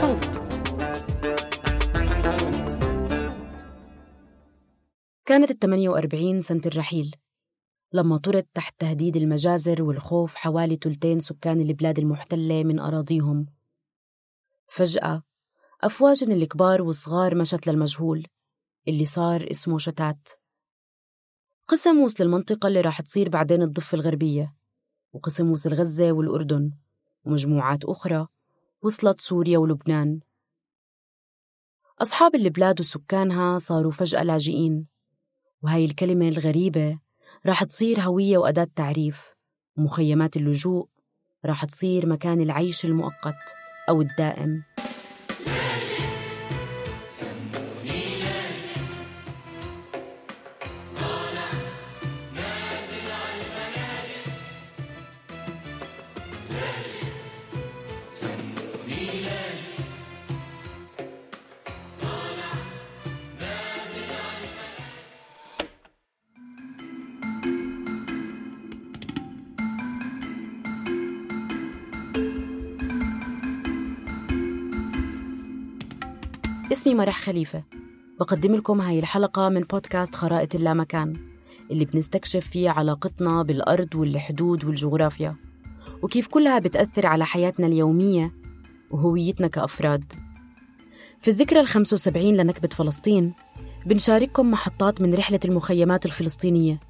صوت كانت ال 48 سنة الرحيل لما طرد تحت تهديد المجازر والخوف حوالي تلتين سكان البلاد المحتلة من أراضيهم. فجأة أفواج من الكبار والصغار مشت للمجهول اللي صار اسمه شتات. قسم وصل المنطقة اللي راح تصير بعدين الضفة الغربية وقسم وصل غزة والأردن ومجموعات أخرى. وصلت سوريا ولبنان. أصحاب البلاد وسكانها صاروا فجأة لاجئين وهاي الكلمة الغريبة راح تصير هوية وأداة تعريف ومخيمات اللجوء راح تصير مكان العيش المؤقت أو الدائم. اسمي مرح خليفة. بقدم لكم هاي الحلقة من بودكاست خرائط اللامكان اللي بنستكشف فيه علاقتنا بالأرض والحدود والجغرافيا وكيف كلها بتأثر على حياتنا اليومية وهويتنا كأفراد. في الذكرى ال 75 لنكبة فلسطين بنشارككم محطات من رحلة المخيمات الفلسطينية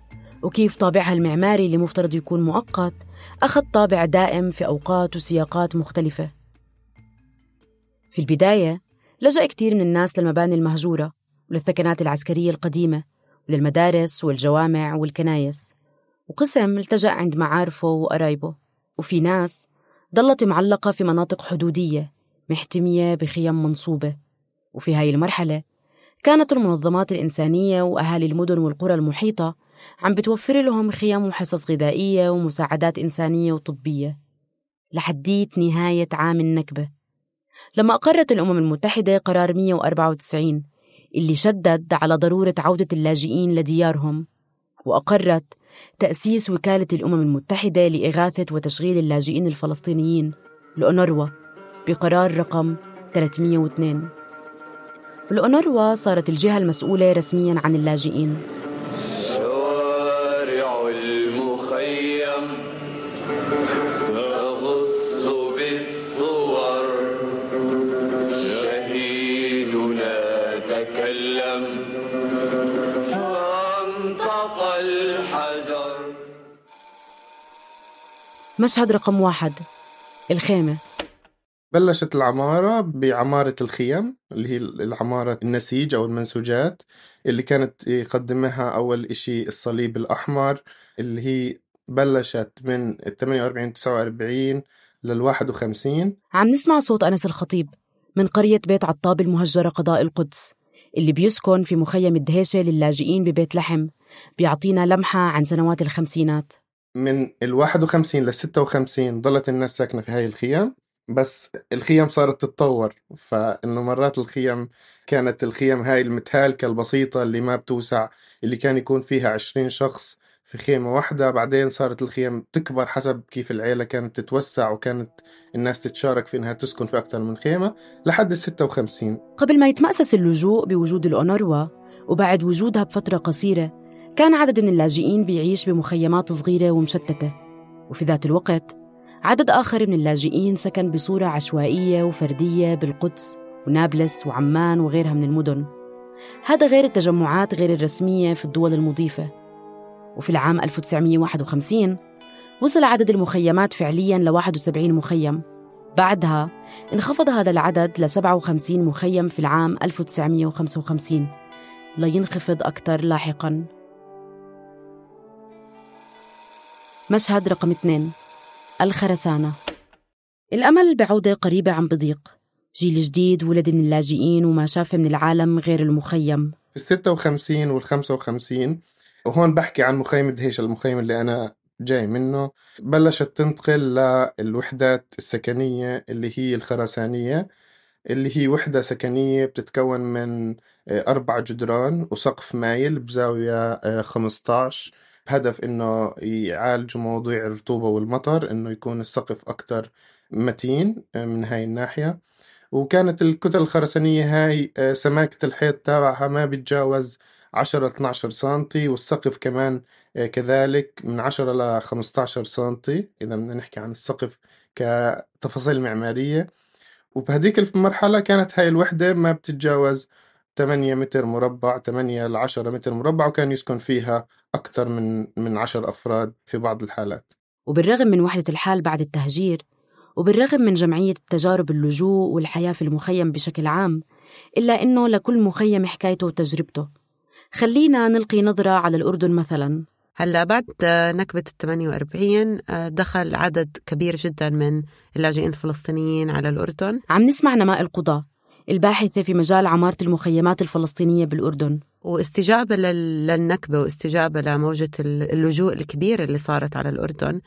وكيف طابعها المعماري اللي مفترض يكون مؤقت أخذ طابع دائم في أوقات وسياقات مختلفة. في البداية لجأ كتير من الناس للمباني المهجورة وللثكنات العسكرية القديمة وللمدارس والجوامع والكنايس. وقسم التجأ عند معارفه وقرايبه وفي ناس ضلت معلقة في مناطق حدودية محتمية بخيم منصوبة. وفي هاي المرحلة كانت المنظمات الإنسانية وأهالي المدن والقرى المحيطة عم بتوفر لهم خيم وحصص غذائية ومساعدات إنسانية وطبية لحديت نهاية عام النكبة. لما أقرت الأمم المتحدة قرار 194 اللي شدد على ضرورة عودة اللاجئين لديارهم وأقرت تأسيس وكالة الأمم المتحدة لإغاثة وتشغيل اللاجئين الفلسطينيين الأونروا بقرار رقم 302 الأونروا صارت الجهة المسؤولة رسميا عن اللاجئين. مشهد رقم واحد الخيمة. بلشت العمارة بعمارة الخيم اللي هي العمارة النسيج أو المنسوجات اللي كانت يقدمها أول إشي الصليب الأحمر اللي هي بلشت من ال 48 49 لل 51 عم نسمع صوت أنس الخطيب من قرية بيت عطاب المهجرة قضاء القدس اللي بيسكن في مخيم الدهيشة للاجئين ببيت لحم بيعطينا لمحة عن سنوات الخمسينات. من ال 51 لل 56 ضلت الناس ساكنة في هاي الخيام بس الخيم صارت تتطور. فإنه مرات الخيم كانت الخيم هاي المتهالكة البسيطة اللي ما بتوسع اللي كان يكون فيها 20 شخص في خيمة واحدة بعدين صارت الخيم تكبر حسب كيف العيلة كانت تتوسع وكانت الناس تتشارك في إنها تسكن في أكثر من خيمة لحد ال 56 قبل ما يتمأسس اللجوء بوجود الأونروا وبعد وجودها بفترة قصيرة كان عدد من اللاجئين بيعيش بمخيمات صغيرة ومشتتة. وفي ذات الوقت عدد آخر من اللاجئين سكن بصورة عشوائية وفردية بالقدس ونابلس وعمان وغيرها من المدن. هذا غير التجمعات غير الرسمية في الدول المضيفة. وفي العام 1951 وصل عدد المخيمات فعليا ل 71 مخيم. بعدها انخفض هذا العدد ل 57 مخيم في العام 1955 لينخفض أكثر لاحقا. مشهد رقم اثنين. الخرسانة. الأمل بعودة قريبة عم بضيق. جيل جديد ولد من اللاجئين وما شاف من العالم غير المخيم. في ال 56 وال 55 وهون بحكي عن مخيم دهيش المخيم اللي أنا جاي منه. بلشت تنتقل للوحدات السكنية اللي هي الخرسانية اللي هي وحدة سكنية بتتكون من آه، أربع جدران وسقف مايل بزاوية آه، 15 بهدف إنه يعالجوا مواضيع الرطوبة والمطر إنه يكون السقف أكتر متين آه، من هاي الناحية. وكانت الكتل الخرسانية هاي آه، سماكة الحيط تبعها ما بيتجاوز 10 12 سنتي والسقف كمان آه، كذلك من 10 ل 15 سنتي. إذا بدنا نحكي عن السقف كتفاصيل معمارية. وبهديك المرحلة كانت هاي الوحدة ما بتتجاوز 8 متر مربع 8 ل 10 متر مربع وكان يسكن فيها أكثر من من 10 أفراد في بعض الحالات. وبالرغم من وحدة الحال بعد التهجير وبالرغم من جمعية التجارب اللجوء والحياة في المخيم بشكل عام إلا أنه لكل مخيم حكايته وتجربته. خلينا نلقي نظرة على الأردن مثلا. هلا بعد نكبة ال 48 دخل عدد كبير جدا من اللاجئين الفلسطينيين على الأردن. عم نسمع نماء القضاة. الباحثة في مجال عمارة المخيمات الفلسطينية بالأردن. واستجابة لل- للنكبة واستجابة لموجة اللجوء الكبيرة اللي صارت على الأردن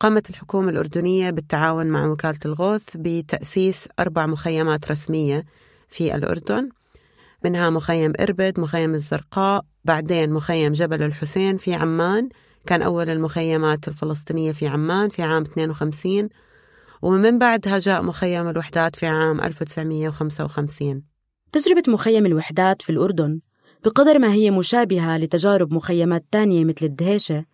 قامت الحكومة الأردنية بالتعاون مع وكالة الغوث بتأسيس أربع مخيمات رسمية في الأردن منها مخيم إربد مخيم الزرقاء بعدين مخيم جبل الحسين في عمان كان أول المخيمات الفلسطينية في عمان في عام 52 ومن بعدها جاء مخيم الوحدات في عام 1955 تجربة مخيم الوحدات في الأردن بقدر ما هي مشابهة لتجارب مخيمات تانية مثل الدهيشة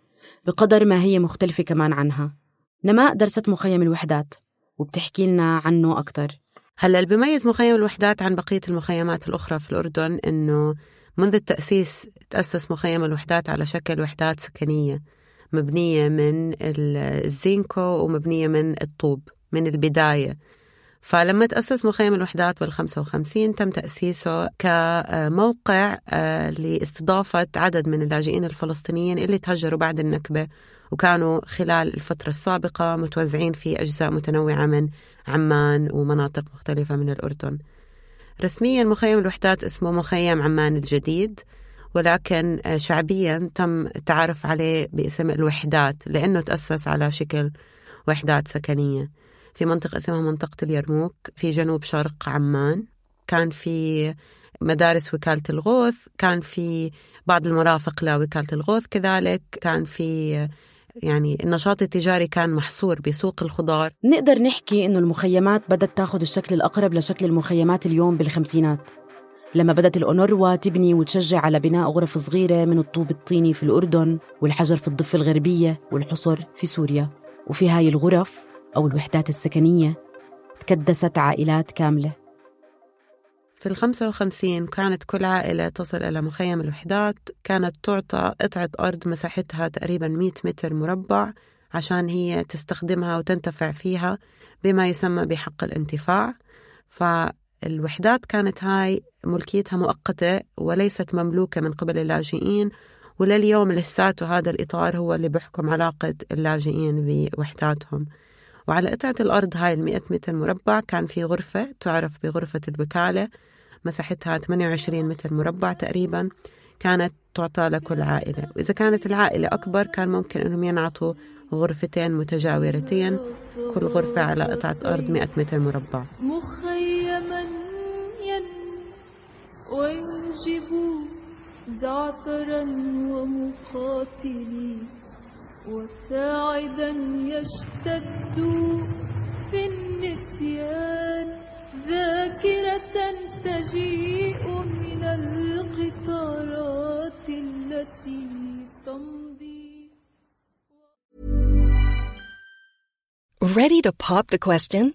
بقدر ما هي مختلفة كمان عنها. نماء درست مخيم الوحدات وبتحكي لنا عنه أكتر. هلا اللي بيميز مخيم الوحدات عن بقية المخيمات الأخرى في الأردن إنه منذ التأسيس تأسس مخيم الوحدات على شكل وحدات سكنية. مبنية من ال- الزينكو ومبنية من الطوب من البداية. فلما تأسس مخيم الوحدات بال 55 تم تأسيسه كموقع آه، لاستضافة عدد من اللاجئين الفلسطينيين اللي تهجروا بعد النكبة وكانوا خلال الفترة السابقة متوزعين في أجزاء متنوعة من عمان ومناطق مختلفة من الأردن. رسميا مخيم الوحدات اسمه مخيم عمان الجديد. ولكن آه، شعبيا تم التعارف عليه باسم الوحدات لأنه تأسس على شكل وحدات سكنية. في منطقة اسمها منطقة اليرموك في جنوب شرق عمان كان في مدارس وكالة الغوث كان في بعض المرافق لوكالة الغوث. كذلك كان في يعني النشاط التجاري كان محصور بسوق الخضار. نقدر نحكي إنه المخيمات بدأت تاخذ الشكل الأقرب لشكل المخيمات اليوم بالخمسينات. لما بدأت الأونروا تبني وتشجع على بناء غرف صغيرة من الطوب الطيني في الأردن والحجر في الضفة الغربية والحصر في سوريا. وفي هاي الغرف أو الوحدات السكنية تكدست عائلات كاملة. في الخمسة وخمسين كانت كل عائلة تصل إلى مخيم الوحدات. كانت تعطى قطعة أرض مساحتها تقريبا 100 متر مربع عشان هي تستخدمها وتنتفع فيها بما يسمى بحق الانتفاع. فالوحدات كانت هاي ملكيتها مؤقتة وليست مملوكة من قبل اللاجئين ولليوم لساته هذا الإطار هو اللي بيحكم علاقة اللاجئين بوحداتهم. وعلى قطعة الأرض هاي المئة متر مربع كان في غرفة تعرف بغرفة الوكالة مساحتها 28 متر مربع تقريبا كانت تعطى لكل عائلة. وإذا كانت العائلة أكبر كان ممكن أنهم ينعطوا غرفتين متجاورتين كل غرفة على قطعة أرض 100 متر مربع. ويوجب زعترا ومقاتلي وساعدا يشتد في النسيان ذاكرة تجيء من القطارات التي تمضي Ready to pop the question?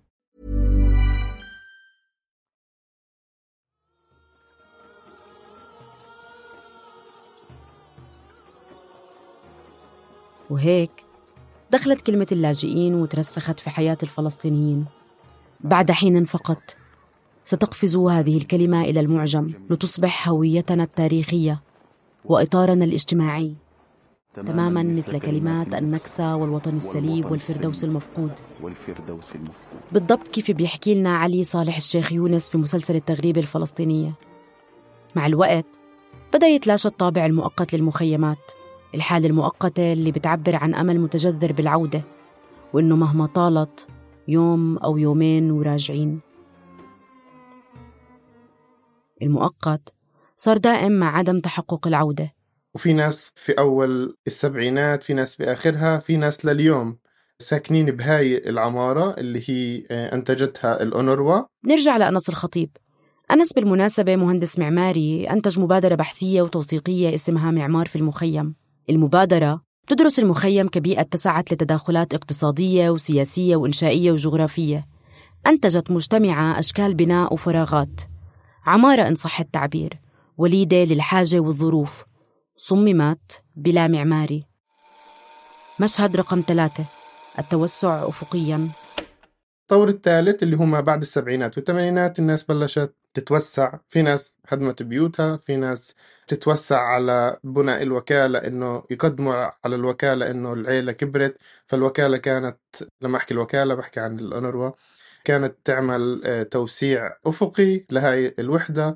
وهيك دخلت كلمة اللاجئين وترسخت في حياة الفلسطينيين. بعد حين فقط ستقفز هذه الكلمة إلى المعجم لتصبح هويتنا التاريخية وإطارنا الاجتماعي. تماما مثل كلمات النكسة والوطن السليب والفردوس المفقود. والفردوس المفقود. بالضبط كيف بيحكي لنا علي صالح الشيخ يونس في مسلسل التغريبة الفلسطينية. مع الوقت بدأ يتلاشى الطابع المؤقت للمخيمات. الحالة المؤقتة اللي بتعبر عن أمل متجذر بالعودة وإنه مهما طالت يوم أو يومين وراجعين. المؤقت صار دائم مع عدم تحقق العودة. وفي ناس في أول السبعينات في ناس في آخرها في ناس لليوم. ساكنين بهاي العمارة اللي هي آه، أنتجتها الأونروا. نرجع لأنس الخطيب. أنس بالمناسبة مهندس معماري أنتج مبادرة بحثية وتوثيقية اسمها معمار في المخيم. المبادرة تدرس المخيم كبيئة اتسعت لتداخلات اقتصادية وسياسية وإنشائية وجغرافية. أنتجت مجتمعة أشكال بناء وفراغات. عمارة إن صح التعبير. وليدة للحاجة والظروف. صممت بلا معماري. مشهد رقم ثلاثة. التوسع أفقياً. الطور الثالث اللي هو ما بعد السبعينات والثمانينات الناس بلشت تتوسع. في ناس هدمت بيوتها في ناس تتوسع على بناء الوكالة إنه يقدموا على الوكالة إنه العيلة كبرت. فالوكالة كانت لما أحكي الوكالة بحكي عن الأونروا كانت تعمل آه، توسيع أفقي لهاي الوحدة.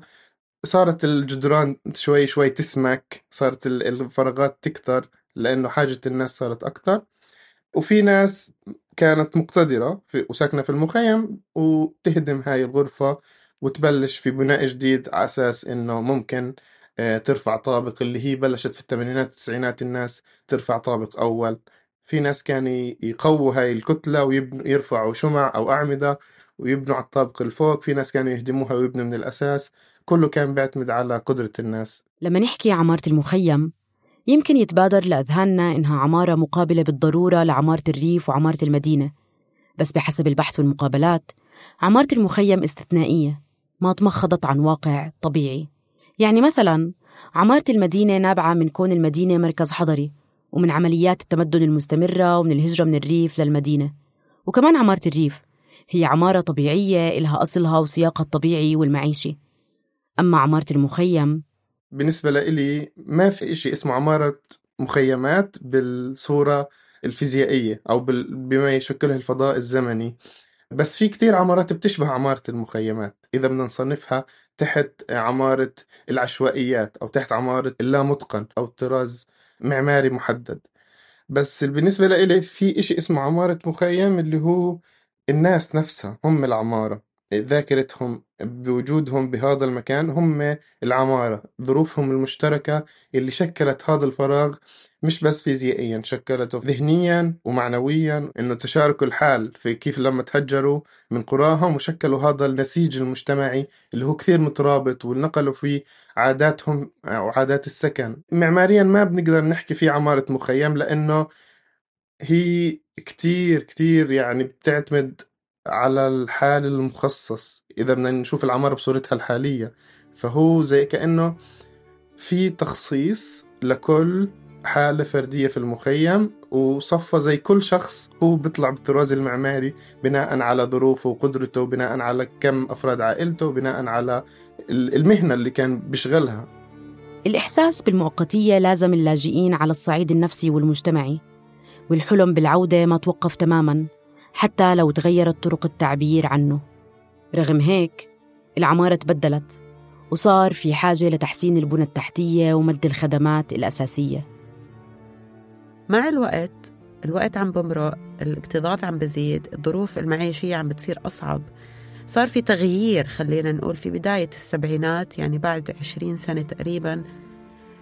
صارت الجدران شوي شوي تسمك صارت ال- الفراغات تكتر لأنه حاجة الناس صارت أكتر. وفي ناس كانت مقتدرة في وساكنة في المخيم وتهدم هاي الغرفة وتبلش في بناء جديد على أساس إنه ممكن آه، ترفع طابق اللي هي بلشت في الثمانينات والتسعينات الناس ترفع طابق أول. في ناس كانوا يقووا هاي الكتلة ويبنوا يرفعوا شمع أو أعمدة ويبنوا على الطابق الفوق في ناس كانوا يهدموها ويبنوا من الأساس. كله كان بيعتمد على قدرة الناس. لما نحكي عمارة المخيم يمكن يتبادر لأذهاننا إنها عمارة مقابلة بالضرورة لعمارة الريف وعمارة المدينة. بس بحسب البحث والمقابلات عمارة المخيم استثنائية ما تمخضت عن واقع طبيعي. يعني مثلا عمارة المدينة نابعة من كون المدينة مركز حضري ومن عمليات التمدن المستمرة ومن الهجرة من الريف للمدينة. وكمان عمارة الريف هي عمارة طبيعية إلها أصلها وسياقها الطبيعي والمعيشي. أما عمارة المخيم بالنسبة لإلي ما في إشي اسمه عمارة مخيمات بالصورة الفيزيائية أو بما يشكله الفضاء الزمني. بس في كتير عمارات بتشبه عمارة المخيمات. إذا بدنا نصنفها تحت عمارة العشوائيات أو تحت عمارة اللامتقن أو الطراز معماري محدد. بس بالنسبة لإلي في إشي اسمه عمارة مخيم اللي هو الناس نفسها هم العمارة. ذاكرتهم بوجودهم بهذا المكان هم العمارة. ظروفهم المشتركة اللي شكلت هذا الفراغ مش بس فيزيائيا شكلته ذهنيا ومعنويا إنه تشاركوا الحال في كيف لما تهجروا من قراهم وشكلوا هذا النسيج المجتمعي اللي هو كثير مترابط ونقلوا فيه عاداتهم وعادات السكن. معماريا ما بنقدر نحكي فيه عمارة مخيم لأنه هي كتير كتير يعني بتعتمد على الحال المخصص إذا بدنا نشوف العمارة بصورتها الحالية. فهو زي كأنه في تخصيص لكل حالة فردية في المخيم وصفى زي كل شخص هو بيطلع بالطراز المعماري بناء على ظروفه وقدرته بناء على كم أفراد عائلته بناء على المهنة اللي كان بيشغلها. الإحساس بالمؤقتية لازم اللاجئين على الصعيد النفسي والمجتمعي والحلم بالعودة ما توقف تماما. حتى لو تغيرت طرق التعبير عنه. رغم هيك العمارة تبدلت وصار في حاجة لتحسين البنى التحتية ومد الخدمات الأساسية. مع الوقت الوقت عم بمرق الاكتظاظ عم بزيد الظروف المعيشية عم بتصير أصعب. صار في تغيير خلينا نقول في بداية السبعينات يعني بعد عشرين سنة تقريبا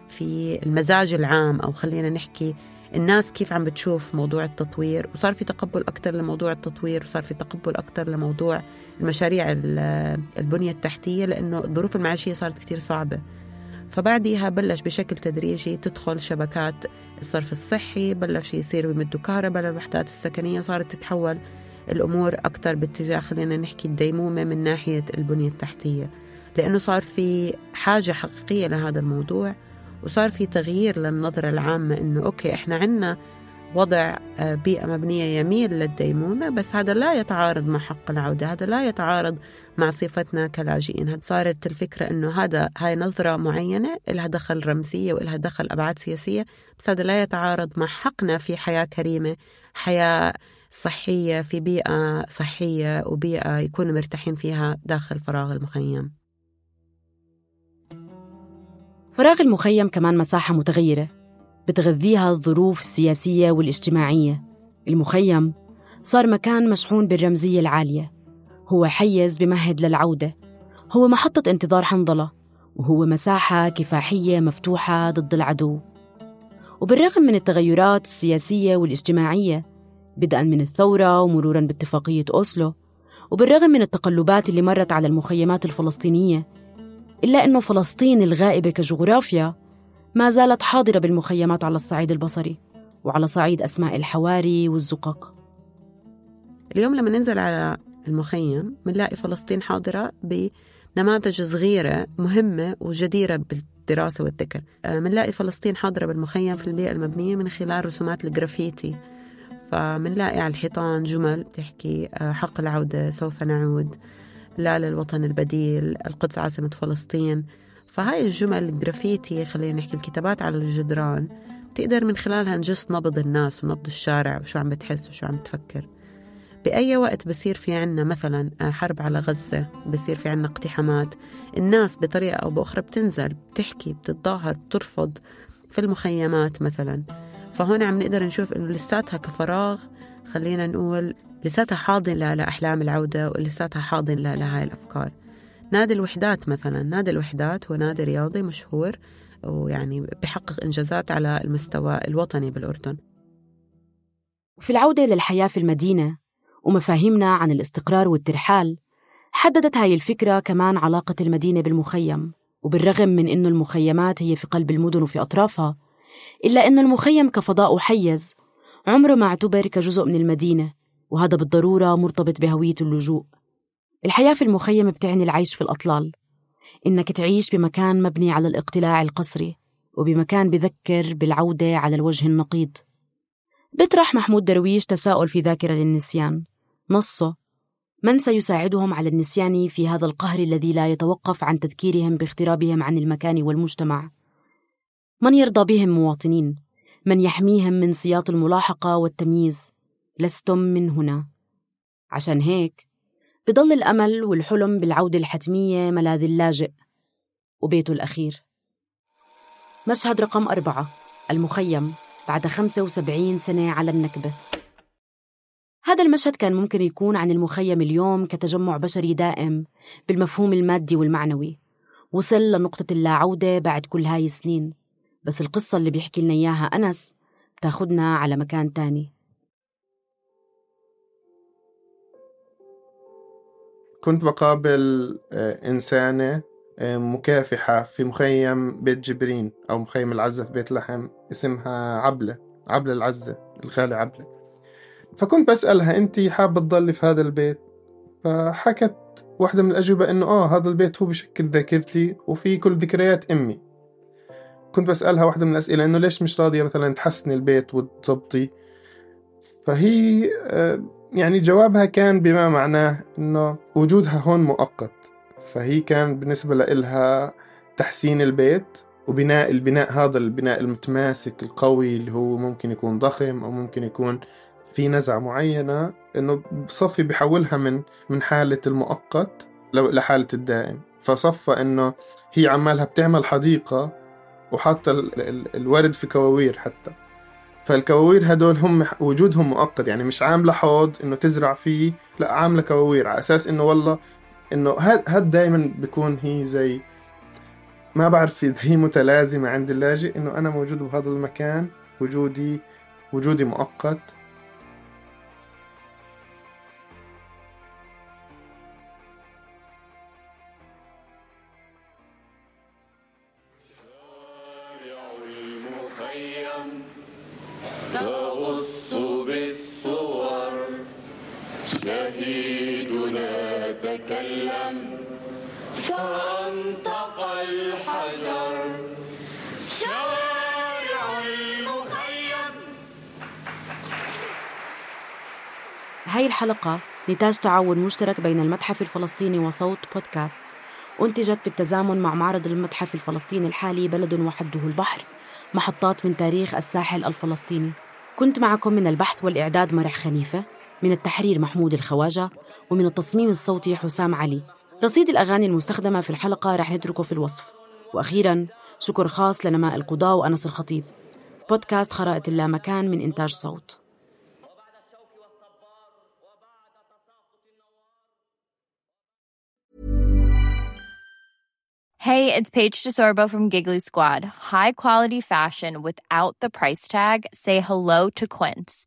في المزاج العام أو خلينا نحكي الناس كيف عم بتشوف موضوع التطوير؟ وصار في تقبل أكثر لموضوع التطوير وصار في تقبل أكثر لموضوع المشاريع البنية التحتية لأنه الظروف المعيشية صارت كتير صعبة. فبعديها بلش بشكل تدريجي تدخل شبكات الصرف الصحي بلش يصيروا يمدوا كهرباء للوحدات السكنية صارت تتحول الأمور أكثر باتجاه خلينا نحكي الديمومة من ناحية البنية التحتية. لأنه صار في حاجة حقيقية لهذا الموضوع وصار في تغيير للنظرة العامة إنه أوكي إحنا عنا وضع آه، بيئة مبنية يميل للديمومة بس هذا لا يتعارض مع حق العودة هذا لا يتعارض مع صفتنا كلاجئين. صارت الفكرة أنه هذا هاي نظرة معينة لها دخل رمزية ولها دخل أبعاد سياسية بس هذا لا يتعارض مع حقنا في حياة كريمة حياة صحية في بيئة صحية وبيئة يكونوا مرتاحين فيها داخل فراغ المخيم. فراغ المخيم كمان مساحة متغيرة. بتغذيها الظروف السياسية والاجتماعية. المخيم صار مكان مشحون بالرمزية العالية. هو حيز بمهد للعودة. هو محطة انتظار حنظلة. وهو مساحة كفاحية مفتوحة ضد العدو. وبالرغم من التغيرات السياسية والاجتماعية بدءا من الثورة ومرورا باتفاقية أوسلو وبالرغم من التقلبات اللي مرت على المخيمات الفلسطينية إلا أنه فلسطين الغائبة كجغرافيا ما زالت حاضرة بالمخيمات على الصعيد البصري وعلى صعيد أسماء الحواري والزقق اليوم لما ننزل على المخيم بنلاقي فلسطين حاضرة بنماذج صغيرة مهمة وجديرة بالدراسة والذكر. بنلاقي فلسطين حاضرة بالمخيم في البيئة المبنية من خلال رسومات الجرافيتي. فمنلاقي على الحيطان جمل تحكي حق العودة سوف نعود. لا للوطن البديل القدس عاصمة فلسطين. فهاي الجمل الجرافيتي خلينا نحكي الكتابات على الجدران تقدر من خلالها نجس نبض الناس ونبض الشارع وشو عم بتحس وشو عم تفكر. بأي وقت بصير في عنا مثلا حرب على غزة بصير في عنا اقتحامات الناس بطريقة أو بأخرى بتنزل بتحكي بتتظاهر بترفض في المخيمات مثلا. فهون عم نقدر نشوف إنه لساتها كفراغ خلينا نقول لساتها حاضن لأحلام العودة ولساتها حاضن لهاي الأفكار. نادي الوحدات مثلا نادي الوحدات هو نادي رياضي مشهور ويعني بحقق إنجازات على المستوى الوطني بالأردن. في العودة للحياة في المدينة ومفاهيمنا عن الاستقرار والترحال حددت هاي الفكرة كمان علاقة المدينة بالمخيم. وبالرغم من أنه المخيمات هي في قلب المدن وفي أطرافها إلا أن المخيم كفضاء وحيز عمره ما اعتبر كجزء من المدينة. وهذا بالضرورة مرتبط بهوية اللجوء. الحياة في المخيم بتعني العيش في الأطلال. إنك تعيش بمكان مبني على الاقتلاع القسري وبمكان بذكر بالعودة على الوجه النقيض. بيطرح محمود درويش تساؤل في ذاكرة للنسيان. نصه من سيساعدهم على النسيان في هذا القهر الذي لا يتوقف عن تذكيرهم باغترابهم عن المكان والمجتمع من يرضى بهم مواطنين؟ من يحميهم من سياط الملاحقة والتمييز؟ لستم من هنا. عشان هيك بضل الأمل والحلم بالعودة الحتمية ملاذ اللاجئ وبيته الأخير. مشهد رقم أربعة المخيم بعد 75 سنة على النكبة. هذا المشهد كان ممكن يكون عن المخيم اليوم كتجمع بشري دائم بالمفهوم المادي والمعنوي. وصل لنقطة اللاعودة بعد كل هاي السنين. بس القصة اللي بيحكي لنا إياها أنس بتاخدنا على مكان تاني. كنت بقابل آه، إنسانة آه، مكافحة في مخيم بيت جبرين أو مخيم العزة في بيت لحم اسمها عبلة عبلة العزة الخالة عبلة. فكنت بسألها أنت حابة تضلي في هذا البيت؟ فحكت واحدة من الأجوبة إنه آه هذا البيت هو بشكل ذاكرتي وفي كل ذكريات أمي. كنت بسألها واحدة من الأسئلة إنه ليش مش راضية مثلا تحسني البيت وتظبطي؟ فهي آه، يعني جوابها كان بما معناه إنه وجودها هون مؤقت. فهي كان بالنسبة لإلها تحسين البيت وبناء البناء هذا البناء المتماسك القوي اللي هو ممكن يكون ضخم أو ممكن يكون في نزعة معينة إنه بصفي بحولها من من حالة المؤقت لحالة الدائم. فصفى إنه هي عمالها بتعمل حديقة وحاطة الورد في كواوير حتى. فالكواوير هدول هم وجودهم مؤقت يعني مش عاملة حوض إنه تزرع فيه لا عاملة كواوير على أساس إنه والله إنه هاد دائما بيكون هي زي ما بعرف إذا هي متلازمة عند اللاجئ إنه أنا موجود بهذا المكان وجودي وجودي مؤقت. فانطق الحجر. شارع المخيم. هاي الحلقة نتاج تعاون مشترك بين المتحف الفلسطيني وصوت بودكاست. أنتجت بالتزامن مع معرض المتحف الفلسطيني الحالي بلد وحده البحر محطات من تاريخ الساحل الفلسطيني. كنت معكم من البحث والإعداد مرح خليفة من التحرير محمود الخواجة ومن التصميم الصوتي حسام علي. رصيد الأغاني المستخدمة في الحلقة رح نتركه في الوصف وأخيرا شكر خاص لنماء القضاء وأنس الخطيب بودكاست خرائط اللامكان من إنتاج صوت Hey, it's Paige DeSorbo from Giggly Squad. High quality fashion without the price tag. Say hello to Quince.